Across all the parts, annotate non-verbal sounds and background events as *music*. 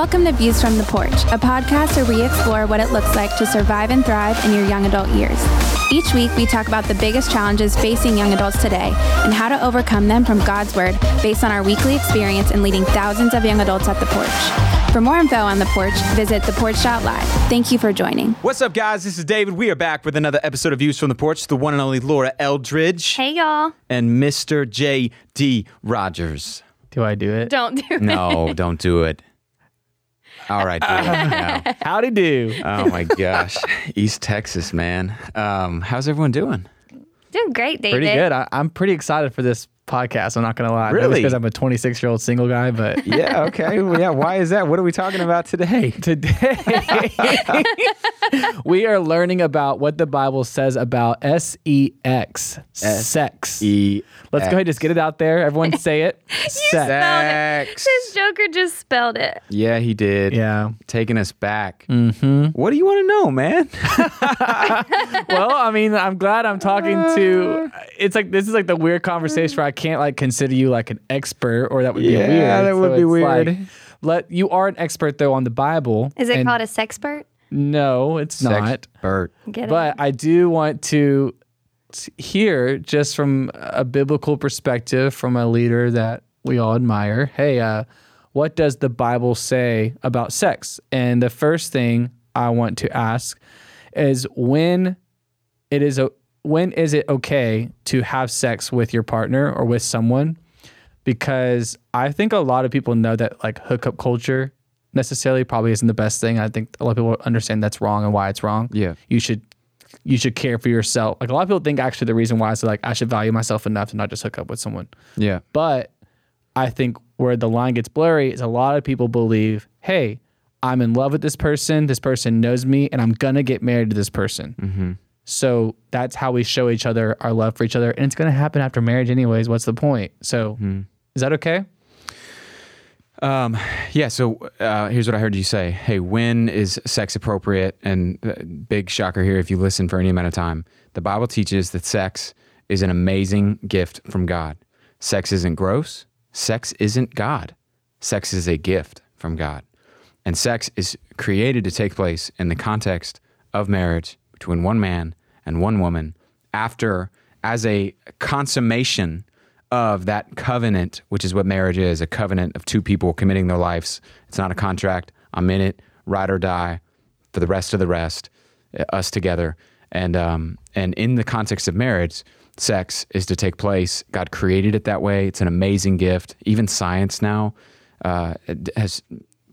Welcome to Views from the Porch, a podcast where we explore what it looks like to survive and thrive in your young adult years. Each week, we talk about the biggest challenges facing young adults today and how to overcome them from God's Word based on our weekly experience in leading thousands of young adults at the porch. For more info on the porch, visit theporch.live. Thank you for joining. What's up, guys? This is David. We are back with another episode of Views from the Porch. The one and only Laura Eldridge Hey, y'all. and Mr. J.D. Rogers. Do I do it? Don't do it. No, *laughs* don't do it. All right, do it now. Howdy do. Oh my gosh, East Texas, man. Um, how's everyone doing? Doing great, David. Pretty good. I, I'm pretty excited for this podcast. I'm not gonna lie. Really? Because I'm a 26 year old single guy, but *laughs* Yeah. Okay. Well, yeah. Why is that? What are we talking about today? *laughs* today *laughs* we are learning about what the Bible says about S E X, sex. E. Let's go ahead and just get it out there. Everyone say it. sex. Sex. This Joker just spelled it. Yeah, he did. Yeah. Taking us back. Mm-hmm. What do you want to know, man? well, I mean, I'm glad I'm talking to. It's like this is like the weird conversation where I can't like consider you like an expert, or that would be weird. Yeah, weird. that would be weird. like, let you are an expert though on the Bible. Is it called a sexpert? No, it's not. Sexpert. Get it? But I do want to t- hear just from a biblical perspective from a leader that we all admire. Hey, uh, what does the Bible say about sex? And the first thing I want to ask is when it is a when is it okay to have sex with your partner or with someone? Because I think a lot of people know that like hookup culture necessarily probably isn't the best thing. I think a lot of people understand that's wrong and why it's wrong. Yeah. You should you should care for yourself. Like a lot of people think actually the reason why is like I should value myself enough to not just hook up with someone. Yeah. But I think where the line gets blurry is a lot of people believe, hey, I'm in love with this person. This person knows me, and I'm gonna get married to this person. Mm-hmm. So that's how we show each other our love for each other, and it's gonna happen after marriage anyways. What's the point? So Mm-hmm. is that okay? Um, yeah. So uh, here's what I heard you say. Hey, when is sex appropriate? And uh, big shocker here if you listen for any amount of time. The Bible teaches that sex is an amazing gift from God. Sex isn't gross. Sex isn't God. Sex is a gift from God. And sex is created to take place in the context of marriage between one man and one woman after, as a consummation of that covenant, which is what marriage is a covenant of two people committing their lives. It's not a contract. I'm in it, ride or die for the rest of the rest, uh, us together. And, um, and in the context of marriage, sex is to take place. God created it that way. It's an amazing gift. Even science now uh, has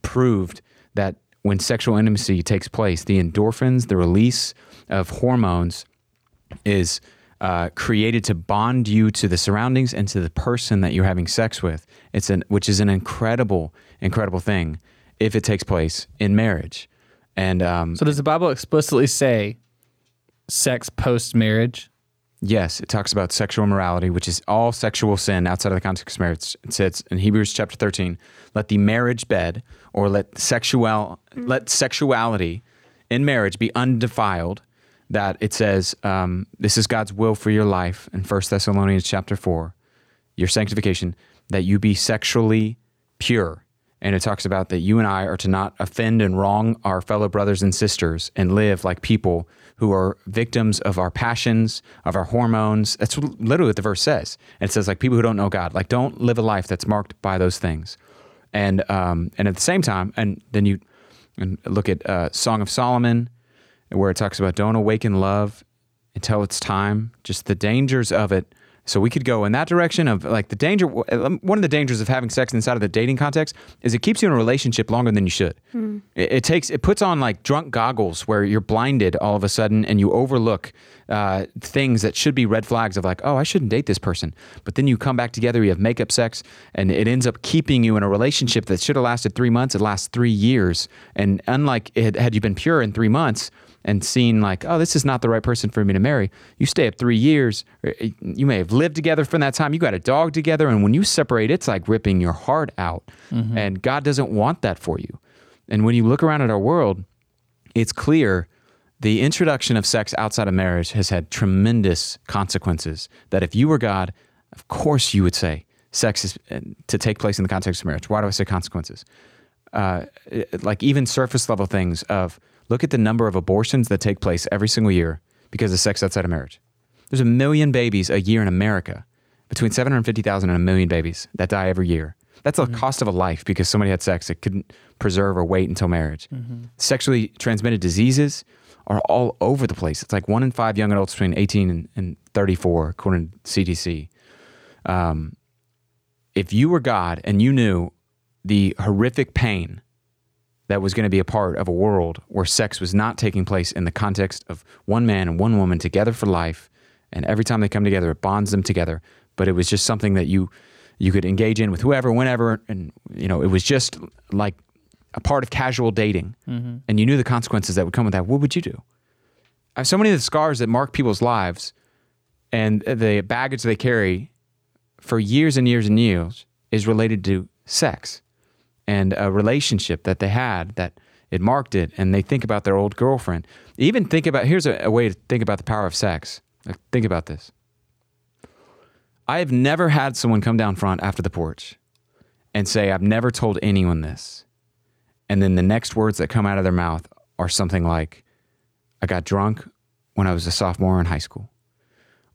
proved that when sexual intimacy takes place, the endorphins, the release of hormones, is uh, created to bond you to the surroundings and to the person that you're having sex with. It's an which is an incredible, incredible thing if it takes place in marriage. And um, So does the Bible explicitly say sex post marriage? Yes, it talks about sexual immorality, which is all sexual sin outside of the context of marriage. It says in Hebrews chapter 13, let the marriage bed or let sexual let sexuality in marriage be undefiled. That it says um, this is God's will for your life in 1 Thessalonians chapter 4, your sanctification, that you be sexually pure. And it talks about that you and I are to not offend and wrong our fellow brothers and sisters and live like people who are victims of our passions, of our hormones. That's literally what the verse says. And it says, like, people who don't know God, like, don't live a life that's marked by those things. And, um, and at the same time, and then you and look at uh, Song of Solomon, where it talks about don't awaken love until it's time, just the dangers of it. So we could go in that direction of like the danger. One of the dangers of having sex inside of the dating context is it keeps you in a relationship longer than you should. It, it takes it puts on like drunk goggles where you're blinded all of a sudden and you overlook uh, things that should be red flags of like, oh, I shouldn't date this person. But then you come back together, you have makeup sex, and it ends up keeping you in a relationship that should have lasted three months. It lasts three years. And unlike it, had you been pure in three months, and seen like, oh, this is not the right person for me to marry. You stay up three years. uh, You may have lived together from that time. You got a dog together, and when you separate, it's like ripping your heart out. And God doesn't want that for you. And when you look around at our world, it's clear the introduction of sex outside of marriage has had tremendous consequences. That if you were God, of course you would say sex is uh, to take place in the context of marriage. Why do I say consequences? uh, like even surface level things of look at the number of abortions that take place every single year because of sex outside of marriage. There's a million babies a year in America, between 750,000 and a million babies that die every year. That's the cost of a life because somebody had sex that couldn't preserve or wait until marriage. Sexually transmitted diseases are all over the place. It's like one in five young adults between 18 and, and 34, according to CDC. Um, if you were God and you knew the horrific pain that was going to be a part of a world where sex was not taking place in the context of one man and one woman together for life, and every time they come together, it bonds them together. But it was just something that you you could engage in with whoever, whenever, and you know it was just like a part of casual dating, mm-hmm. and you knew the consequences that would come with that. What would you do? I have so many of the scars that mark people's lives, and the baggage they carry for years and years and years is related to sex and a relationship that they had that it marked it and they think about their old girlfriend. Even think about here's a, a way to think about the power of sex. Like, think about this. I have never had someone come down front after the porch and say i've never told anyone this. And then the next words that come out of their mouth are something like i got drunk when i was a sophomore in high school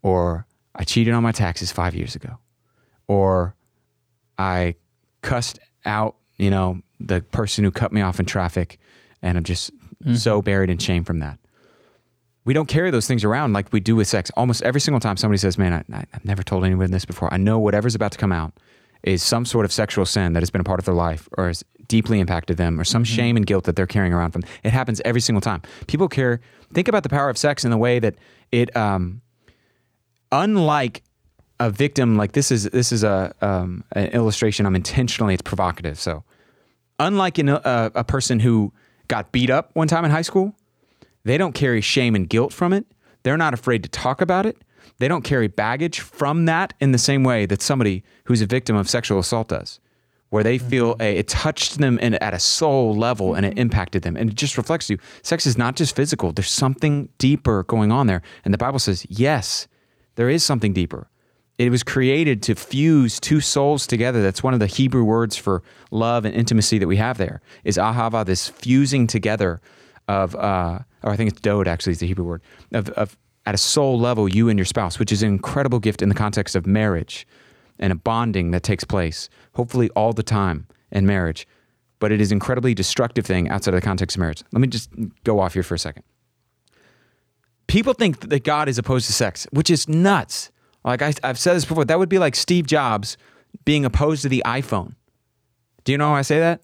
or i cheated on my taxes five years ago or I cussed out, you know, the person who cut me off in traffic, and I'm just so buried in shame from that. We don't carry those things around like we do with sex. Almost every single time somebody says, "Man, I, I've never told anyone this before," I know whatever's about to come out is some sort of sexual sin that has been a part of their life or has deeply impacted them, or some shame and guilt that they're carrying around from. It happens every single time. People care. Think about the power of sex in the way that it. Um, unlike a victim like this is this is a um, an illustration i'm intentionally it's provocative. So unlike in a, uh, a person who got beat up one time in high school they don't carry shame and guilt from it. They're not afraid to talk about it. They don't carry baggage from that in the same way that somebody who's a victim of sexual assault does where they feel mm-hmm. a, it touched them in, at a soul level and it mm-hmm. impacted them. And it just reflects you. Sex is not just physical. There's something deeper going on there. And the bible says yes there is something deeper it was created to fuse two souls together. That's one of the Hebrew words for love and intimacy that we have there. Is ahava this fusing together of, uh, or I think it's dode actually is the Hebrew word of, of at a soul level you and your spouse, which is an incredible gift in the context of marriage and a bonding that takes place, hopefully all the time in marriage. But it is incredibly destructive thing outside of the context of marriage. Let me just go off here for a second people think that God is opposed to sex, which is nuts. Like I, I've said this before, that would be like Steve Jobs being opposed to the iPhone. Do you know how I say that?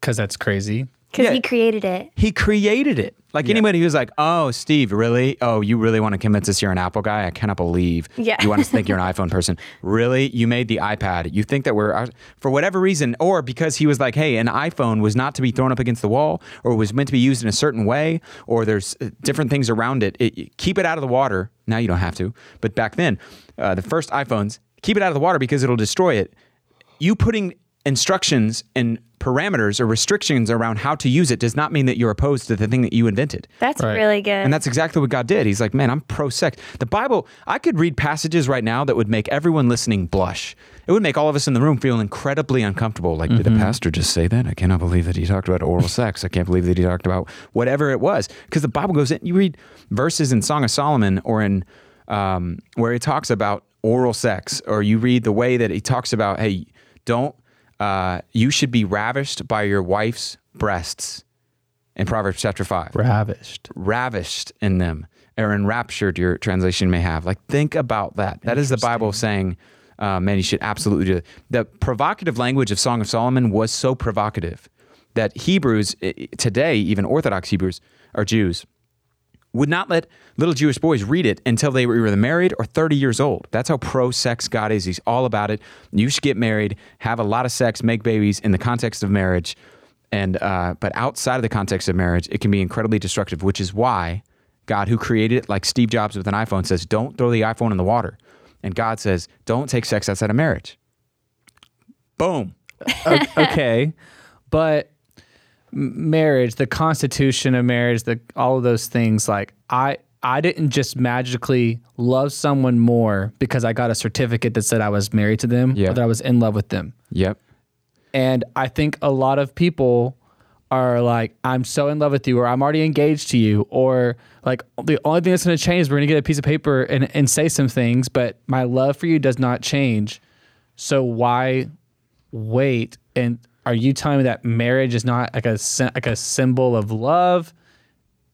because that's crazy. Because Yeah. he created it. He created it. Like anybody who's like, oh, Steve, really? Oh, you really want to convince us you're an Apple guy? I cannot believe Yeah. you want us to think you're an *laughs* iPhone person. Really? You made the iPad. You think that we're, uh, for whatever reason, or because he was like, hey, an iPhone was not to be thrown up against the wall or was meant to be used in a certain way, or there's uh, different things around it. it keep it out of the water. Now you don't have to. But back then, uh, the first iPhones, keep it out of the water because it'll destroy it you putting instructions and parameters or restrictions around how to use it does not mean that you're opposed to the thing that you invented. That's Right. really good. And that's exactly what God did. He's like, man, I'm pro sex. The Bible, I could read passages right now that would make everyone listening blush. It would make all of us in the room feel incredibly uncomfortable. Like, did the pastor just say that? I cannot believe that he talked about oral sex. I can't believe that he talked about whatever it was. Because the Bible goes in, you read verses in Song of Solomon or in um, where he talks about oral sex, or you read the way that he talks about, hey, don't, uh, you should be ravished by your wife's breasts in Proverbs chapter 5 Ravished. ravished in them or enraptured your translation may have. Like think about that. That is the bible saying uh, man you should absolutely do. It the provocative language of song of solomon was so provocative that hebrews today even orthodox hebrews or jews would not let little Jewish boys read it until they were either married or 30 years old. That's how pro sex God is. He's all about it. You should get married, have a lot of sex, make babies in the context of marriage. And uh, but outside of the context of marriage, it can be incredibly destructive, which is why God, who created it, like Steve Jobs with an iPhone, says, "Don't throw the iPhone in the water," and God says, "Don't take sex outside of marriage." Boom. *laughs* Okay, but marriage, the constitution of marriage, the all of those things, like I. I didn't just magically love someone more because I got a certificate that said I was married to them Yeah. or that I was in love with them. Yep. And I think a lot of people are like, I'm so in love with you, or I'm already engaged to you, or like the only thing that's going to change is we're going to get a piece of paper and, and say some things, but my love for you does not change. So why wait? And are you telling me that marriage is not like a like a symbol of love?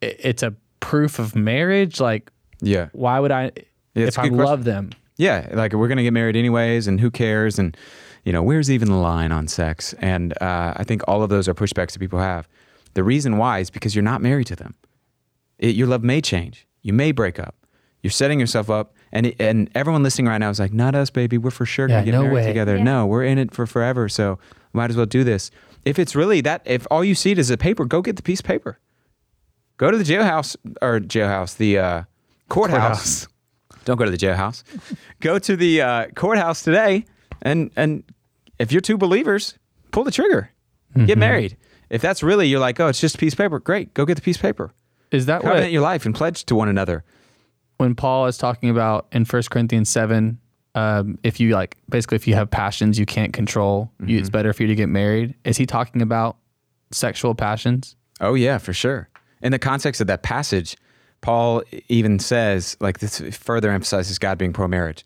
It's a proof of marriage. Like, Yeah. why would I? Yeah, if a I good question. love them, Yeah, like we're gonna get married anyways, and who cares? And you know, where's even the line on sex? And uh, I think all of those are pushbacks that people have. The reason why is because you're not married to them. It, your love may change. You may break up. You're setting yourself up, and it, and everyone listening right now is like, "Not us, baby. We're for sure gonna Yeah, get no married way. together. Yeah. No, we're in it for forever. So might as well do this." If it's really that, if all you see is a paper, go get the piece of paper. Go to the jailhouse or jailhouse, the uh, courthouse. Don't go to the jailhouse. go to the uh, courthouse today, and and if you're two believers, pull the trigger, Mm-hmm. get married. If that's really you're like, oh, it's just a piece of paper. Great, go get the piece of paper. is that Covenant what your life and pledge to one another. when Paul is talking about in 1 Corinthians 7, um, if you like, basically, if you have passions you can't control, you, it's better for you to get married. Is he talking about sexual passions? Oh yeah, for sure. In the context of that passage, Paul even says, like this further emphasizes God being pro-marriage.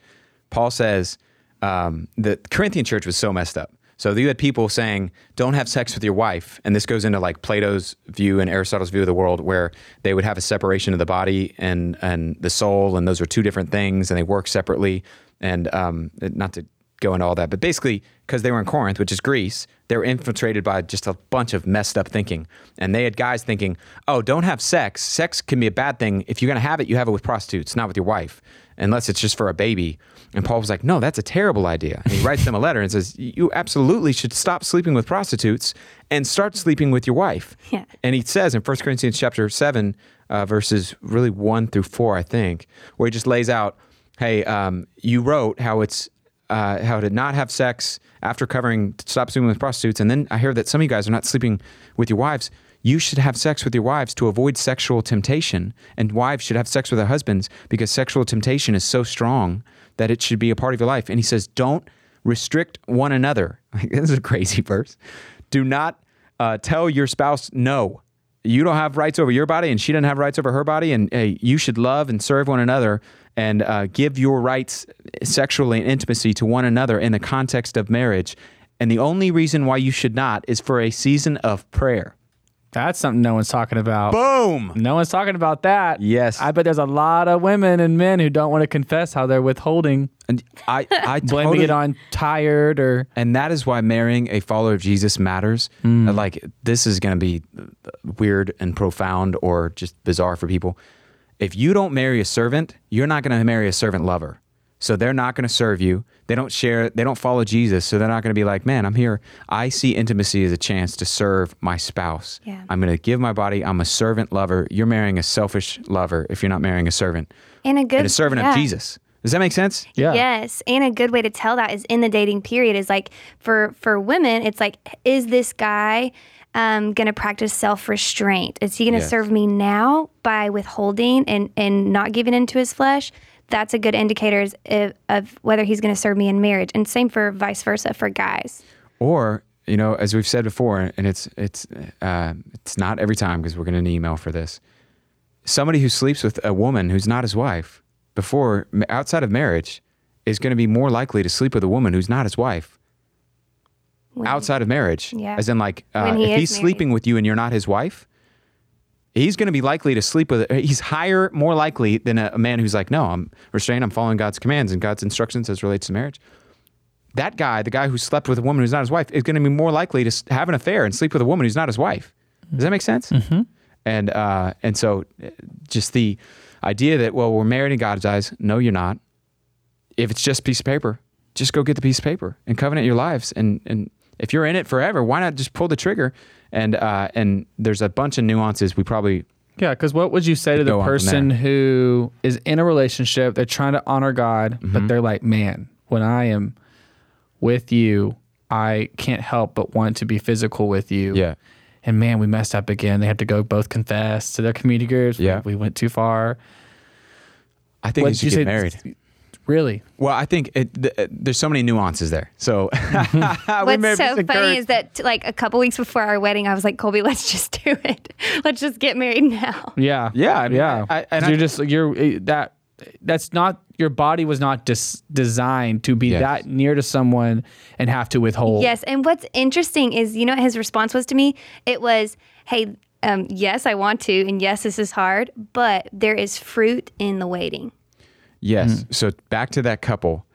Paul says um, the Corinthian church was so messed up. So you had people saying, "Don't have sex with your wife," and this goes into like Plato's view and Aristotle's view of the world, where they would have a separation of the body and and the soul, and those are two different things, and they work separately. And um, not to go into all that, but basically, because they were in Corinth, which is Greece, they were infiltrated by just a bunch of messed up thinking. And they had guys thinking, oh, don't have sex. Sex can be a bad thing. If you're going to have it, you have it with prostitutes, not with your wife, unless it's just for a baby. And Paul was like, no, that's a terrible idea. And he writes them a letter and says, you absolutely should stop sleeping with prostitutes and start sleeping with your wife. *laughs* Yeah. And he says in 1 Corinthians chapter 7, uh, verses really 1 through 4, I think, where he just lays out, hey, um, you wrote how it's uh, how to not have sex after covering stop sleeping with prostitutes, and then I hear that some of you guys are not sleeping with your wives. You should have sex with your wives to avoid sexual temptation, and wives should have sex with their husbands because sexual temptation is so strong that it should be a part of your life. And he says, don't restrict one another. *laughs* This is a crazy verse. Do not uh, tell your spouse no. You don't have rights over your body, and she doesn't have rights over her body. And hey, you should love and serve one another and uh, give your rights sexually and intimacy to one another in the context of marriage. And the only reason why you should not is for a season of prayer. That's something no one's talking about. Boom. no one's talking about that. Yes. I bet there's a lot of women and men who don't want to confess how they're withholding, And I, I *laughs* blaming totally, it on tired or And that is why marrying a follower of Jesus matters. Mm. Uh, Like, this is going to be weird and profound or just bizarre for people. If you don't marry a servant, you're not going to marry a servant lover. So they're not going to serve you. They don't share, they don't follow Jesus. So they're not going to be like, man, I'm here. I see intimacy as a chance to serve my spouse. Yeah. I'm going to give my body. I'm a servant lover. You're marrying a selfish lover if you're not marrying a servant And a good and a servant yeah. of Jesus. Does that make sense? yeah. Yes, and a good way to tell that is in the dating period is like for for women, it's like is this guy um, going to practice self restraint? Is he going to Yes. serve me now by withholding and and not giving into his flesh? That's a good indicator of, of whether he's going to serve me in marriage, and same for vice versa for guys. Or you know, as we've said before, and it's it's uh, it's not every time because we're going to need email for this. Somebody who sleeps with a woman who's not his wife before outside of marriage is going to be more likely to sleep with a woman who's not his wife When- outside of marriage. Yeah. As in, like, uh, he if he's married. sleeping with you and you're not his wife, he's going to be likely to sleep with. He's higher, more likely than a, a man who's like, no, I'm restrained. I'm following God's commands and God's instructions as relates to marriage. That guy, the guy who slept with a woman who's not his wife, is going to be more likely to have an affair and sleep with a woman who's not his wife. Does that make sense? Mm-hmm. And uh, and so, uh, just the idea that well, we're married in God's eyes. No, you're not. If it's just a piece of paper, just go get the piece of paper and covenant your lives. And and if you're in it forever, why not just pull the trigger? And uh, and there's a bunch of nuances we probably Yeah, because what would you say to the Go on from person who is in a relationship? They're trying to honor God, Mm-hmm. but they're like, man, when I am with you, I can't help but want to be physical with you. yeah And man, we messed up again. They have to go both confess to their community groups. Yeah. We, went too far. I think What you should get married. Really? Well, I think it, th- uh, there's so many nuances there. So *laughs* *laughs* What's so funny is that like a couple weeks before our wedding, I was like, Colby, let's just do it. *laughs* Let's just get married now. Yeah. Yeah, I mean, yeah. I- and 'Cause I- you're just you're eh, that that's not your body was not dis- designed to be Yes. that near to someone and have to withhold. Yes, and what's interesting is, you know, what his response was to me. It was, "Hey, um, yes, I want to, and yes, this is hard, but there is fruit in the waiting." Yes. Mm. So back to that couple.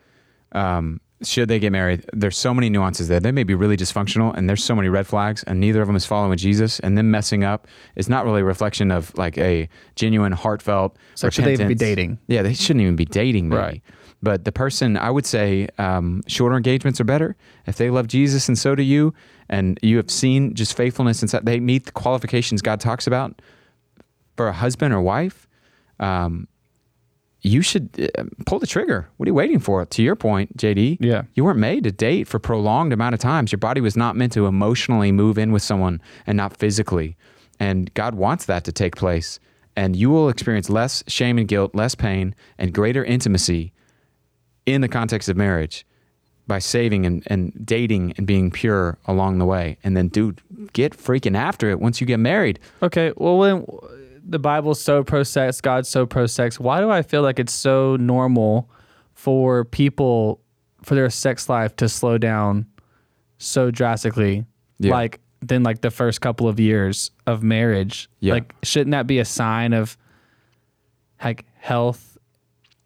Um, should they get married? There's so many nuances there. They may be really dysfunctional, and there's so many red flags, and neither of them is following Jesus. And them messing up is not really a reflection of like a genuine, heartfelt. So should they even be dating? Yeah, they shouldn't even be dating, maybe. Right. But the person, I would say, um, shorter engagements are better. If they love Jesus and so do you, and you have seen just faithfulness and so- they meet the qualifications God talks about for a husband or wife, um, you should uh, pull the trigger. What are you waiting for? To your point, JD, Yeah. you weren't made to date for prolonged amount of times. Your body was not meant to emotionally move in with someone and not physically. And God wants that to take place. And you will experience less shame and guilt, less pain, and greater intimacy in the context of marriage by saving and, and dating and being pure along the way. And then, dude, get freaking after it once you get married. Okay. Well, when the Bible's so pro sex, God's so pro sex, why do I feel like it's so normal for people for their sex life to slow down so drastically? Yeah. Like than like the first couple of years of marriage. Yeah. Like shouldn't that be a sign of like health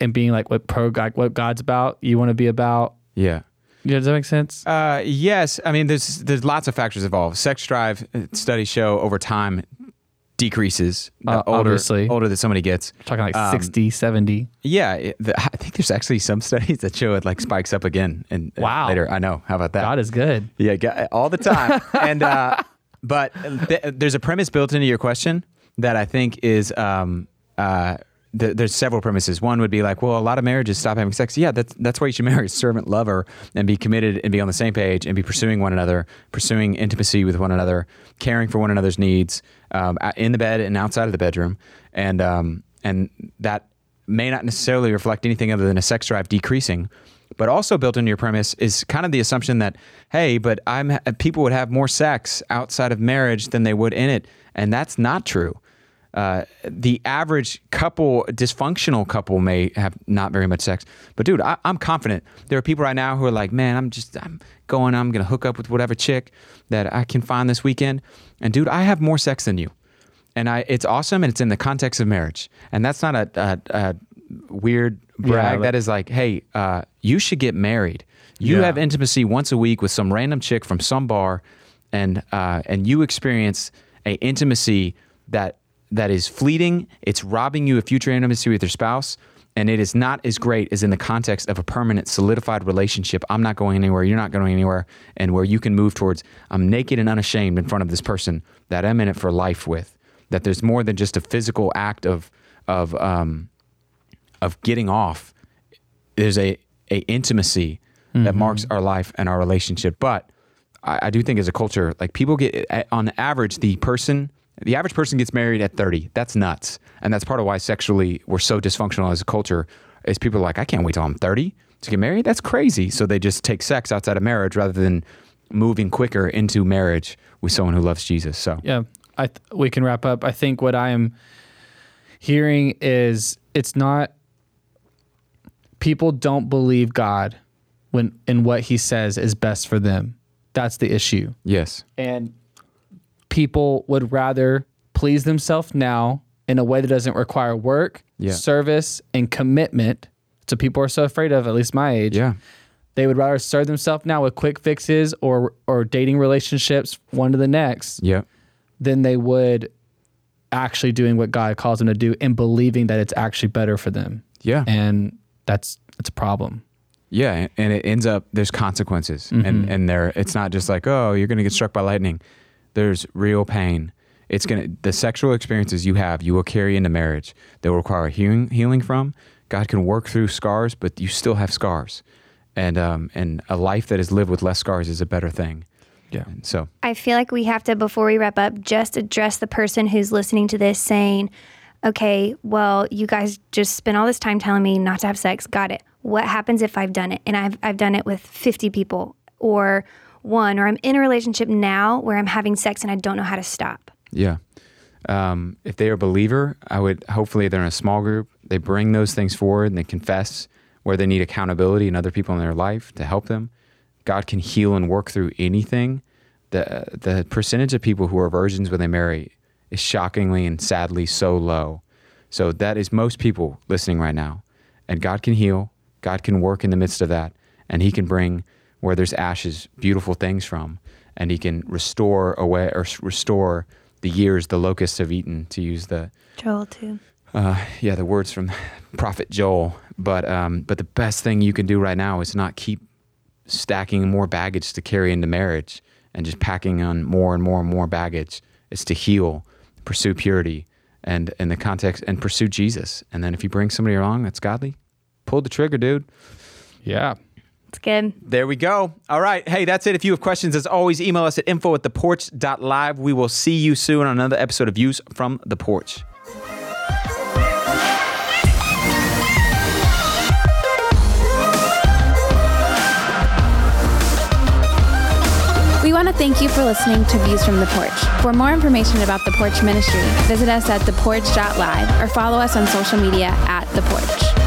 and being like what pro like what God's about, you want to be about? Yeah. Yeah, does that make sense? Uh, yes, I mean there's there's lots of factors involved. Sex drive uh, studies show over time decreases the Uh, older obviously. older that somebody gets. Talking like um, 60, 70. Yeah, it, the, I think there's actually some *laughs* studies that show it like spikes up again and uh, Wow. later. I know. How about that? God is good. Yeah, ga- all the time. *laughs* and uh, but th- there's a premise built into your question that I think is um, uh, th- there's several premises. One would be like, well, a lot of marriages stop having sex. Yeah, that's that's why you should marry a servant lover and be committed and be on the same page and be pursuing one another, pursuing intimacy with one another, caring for one another's needs um, in the bed and outside of the bedroom, and um, and that may not necessarily reflect anything other than a sex drive decreasing. But also built into your premise is kind of the assumption that, hey, but I'm people would have more sex outside of marriage than they would in it, and that's not true. Uh, the average couple, dysfunctional couple, may have not very much sex. But dude, I, I'm confident. There are people right now who are like, man, I'm just I'm going, I'm gonna hook up with whatever chick that I can find this weekend, and dude, I have more sex than you. And I it's awesome and it's in the context of marriage. And that's not a, a, a weird brag. like- that is like hey uh, you should get married. You Yeah. have intimacy once a week with some random chick from some bar and uh, and you experience a intimacy that that is fleeting. It's robbing you of future intimacy with your spouse. And it is not as great as in the context of a permanent solidified relationship. I'm not going anywhere. You're not going anywhere. And where you can move towards i'm naked and unashamed in front of this person that i'm in it for life with. That there's more than just a physical act of of um, of getting off. There's a a intimacy that marks our life and our relationship. But I, I do think as a culture, like people get on average, the person the average person gets married at 30. That's nuts, and that's part of why sexually we're so dysfunctional as a culture. Is people are like I can't wait till I'm 30 to get married. That's crazy. So they just take sex outside of marriage rather than moving quicker into marriage with someone who loves Jesus. So yeah, I th- we can wrap up. I think what I am hearing is it's not people don't believe God when in what He says is best for them. That's the issue, yes, and people would rather please themselves now in a way that doesn't require work, Yeah. service, and commitment. So people are so afraid of, at least my age. yeah. They would rather serve themselves now with quick fixes or or dating relationships one to the next Yeah. than they would actually doing what God calls them to do and believing that it's actually better for them. Yeah. And that's that's a problem. Yeah, and it ends up there's consequences, and mm-hmm. and there it's not just like oh you're gonna get struck by lightning. There's real pain. It's gonna the sexual experiences you have you will carry into marriage. They will require healing healing from. God can work through scars, but you still have scars, and um and a life that is lived with less scars is a better thing. Yeah. And so I feel like we have to, before we wrap up, just address the person who's listening to this saying, okay, well, you guys just spent all this time telling me not to have sex. Got it. what happens if I've done it and I've, I've done it with 50 people or one, or I'm in a relationship now where I'm having sex and I don't know how to stop? Yeah. Um, if they are a believer, I would hopefully they're in a small group. They bring those things forward and they confess where they need accountability and other people in their life to help them. God can heal and work through anything. The the percentage of people who are virgins when they marry is shockingly and sadly so low. So that is most people listening right now. And God can heal. God can work in the midst of that. And He can bring where there's ashes beautiful things from. And He can restore away or restore the years the locusts have eaten, to use the Joel, too. uh, yeah, the words from *laughs* Prophet Joel. But um, but the best thing you can do right now is not keep stacking more baggage to carry into marriage and just packing on more and more and more baggage. It's to heal, pursue purity, and in the context and pursue Jesus. And then if you bring somebody along that's godly, pull the trigger, dude. Yeah. It's good. There we go. All right. Hey, that's it. If you have questions, as always, email us at info at theporch.live. We will see you soon on another episode of Views from the Porch. We want to thank you for listening to Views from the Porch. For more information about the Porch Ministry, visit us at theporch.live or follow us on social media at The Porch.